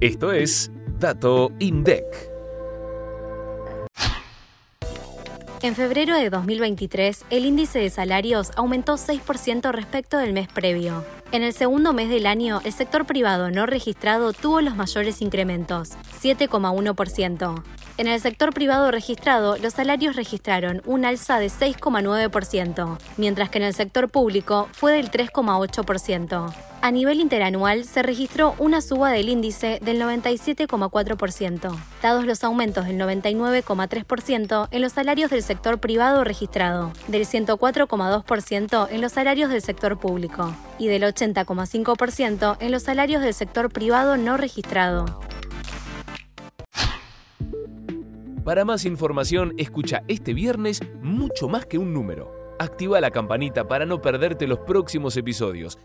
Esto es Dato INDEC. En febrero de 2023, el índice de salarios aumentó 6% respecto del mes previo. En el segundo mes del año, el sector privado no registrado tuvo los mayores incrementos, 7,1%. En el sector privado registrado, los salarios registraron un alza de 6,9%, mientras que en el sector público fue del 3,8%. A nivel interanual se registró una suba del índice del 97,4%, dados los aumentos del 99,3% en los salarios del sector privado registrado, del 104,2% en los salarios del sector público y del 80,5% en los salarios del sector privado no registrado. Para más información, escucha este viernes mucho más que un número. Activa la campanita para no perderte los próximos episodios